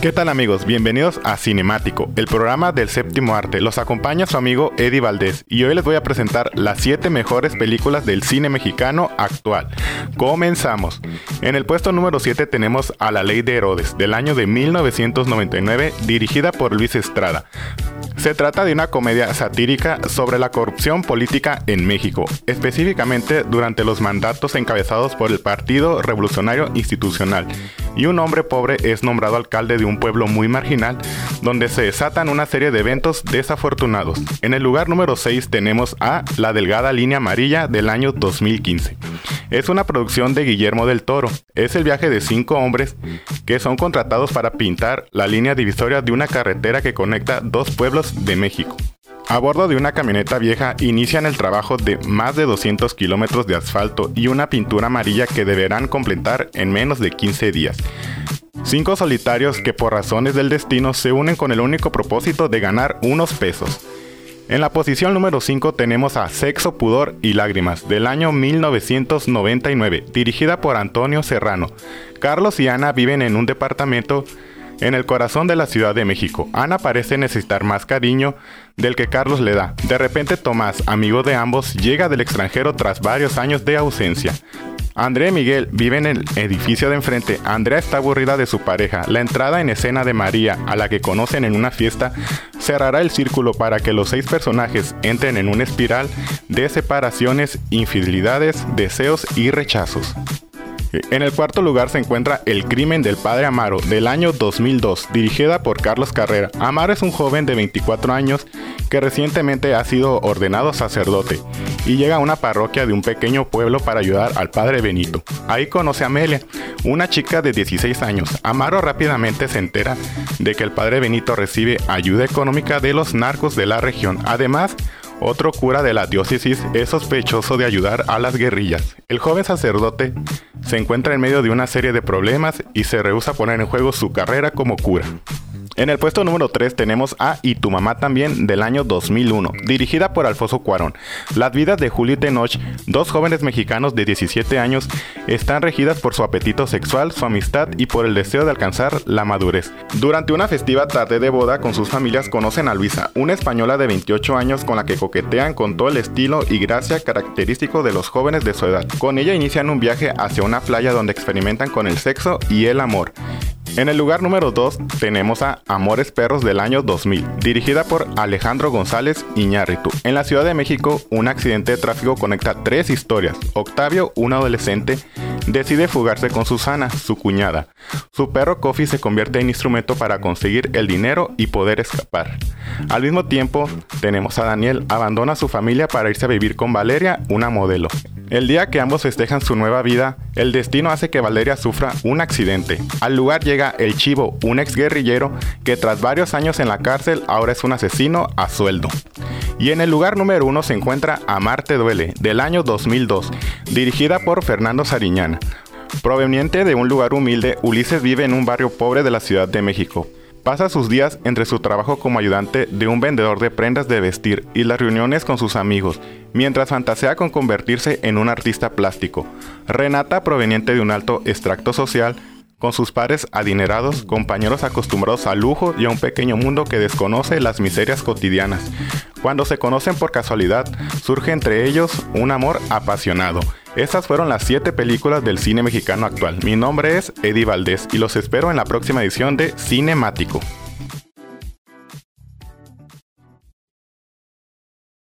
¿Qué tal amigos? Bienvenidos a Cinemático, el programa del séptimo arte. Los acompaña su amigo Eddie Valdés y hoy les voy a presentar las 7 mejores películas del cine mexicano actual. Comenzamos. En el puesto número 7 tenemos A la Ley de Herodes, del año de 1999, dirigida por Luis Estrada. Se trata de una comedia satírica sobre la corrupción política en México, específicamente durante los mandatos encabezados por el Partido Revolucionario Institucional. Y un hombre pobre es nombrado alcalde de un pueblo muy marginal, donde se desatan una serie de eventos desafortunados. En el lugar número 6 tenemos a La Delgada Línea Amarilla del año 2015. Es una producción de Guillermo del Toro. Es el viaje de cinco hombres que son contratados para pintar la línea divisoria de una carretera que conecta dos pueblos de México. A bordo de una camioneta vieja inician el trabajo de más de 200 kilómetros de asfalto y una pintura amarilla que deberán completar en menos de 15 días. Cinco solitarios que por razones del destino se unen con el único propósito de ganar unos pesos. En la posición número 5 tenemos a Sexo, Pudor y Lágrimas, del año 1999, dirigida por Antonio Serrano. Carlos y Ana viven en un departamento en el corazón de la Ciudad de México. Ana parece necesitar más cariño del que Carlos le da. De repente Tomás, amigo de ambos, llega del extranjero tras varios años de ausencia. Andrea y Miguel viven en el edificio de enfrente. Andrea está aburrida de su pareja. La entrada en escena de María, a la que conocen en una fiesta, cerrará el círculo para que los seis personajes entren en una espiral de separaciones, infidelidades, deseos y rechazos. En el cuarto lugar se encuentra El crimen del padre Amaro del año 2002, dirigida por Carlos Carrera. Amaro es un joven de 24 años que recientemente ha sido ordenado sacerdote y llega a una parroquia de un pequeño pueblo para ayudar al padre Benito. Ahí conoce a Amelia, una chica de 16 años. Amaro rápidamente se entera de que el padre Benito recibe ayuda económica de los narcos de la región. Además, otro cura de la diócesis es sospechoso de ayudar a las guerrillas. El joven sacerdote se encuentra en medio de una serie de problemas y se rehúsa a poner en juego su carrera como cura. En el puesto número 3 tenemos a Y tu mamá también del año 2001, dirigida por Alfonso Cuarón. Las vidas de Julio y Tenoch, dos jóvenes mexicanos de 17 años, están regidas por su apetito sexual, su amistad y por el deseo de alcanzar la madurez. Durante una festiva tarde de boda con sus familias conocen a Luisa, una española de 28 años con la que coquetean con todo el estilo y gracia característico de los jóvenes de su edad. Con ella inician un viaje hacia una playa donde experimentan con el sexo y el amor. En el lugar número 2 tenemos a Amores Perros del año 2000, dirigida por Alejandro González Iñárritu. En la Ciudad de México, un accidente de tráfico conecta tres historias. Octavio, un adolescente, decide fugarse con Susana, su cuñada. Su perro Coffee se convierte en instrumento para conseguir el dinero y poder escapar. Al mismo tiempo, tenemos a Daniel, abandona a su familia para irse a vivir con Valeria, una modelo. El día que ambos festejan su nueva vida, el destino hace que Valeria sufra un accidente. Al lugar llega el Chivo, un ex guerrillero que tras varios años en la cárcel ahora es un asesino a sueldo. Y en el lugar número uno se encuentra Amarte Duele, del año 2002, dirigida por Fernando Sariñana. Proveniente de un lugar humilde, Ulises vive en un barrio pobre de la Ciudad de México. Pasa sus días entre su trabajo como ayudante de un vendedor de prendas de vestir y las reuniones con sus amigos, mientras fantasea con convertirse en un artista plástico. Renata, proveniente de un alto extracto social, con sus pares adinerados, compañeros acostumbrados al lujo y a un pequeño mundo que desconoce las miserias cotidianas. Cuando se conocen por casualidad, surge entre ellos un amor apasionado. Estas fueron las 7 películas del cine mexicano actual. Mi nombre es Eddie Valdés y los espero en la próxima edición de Cinemático.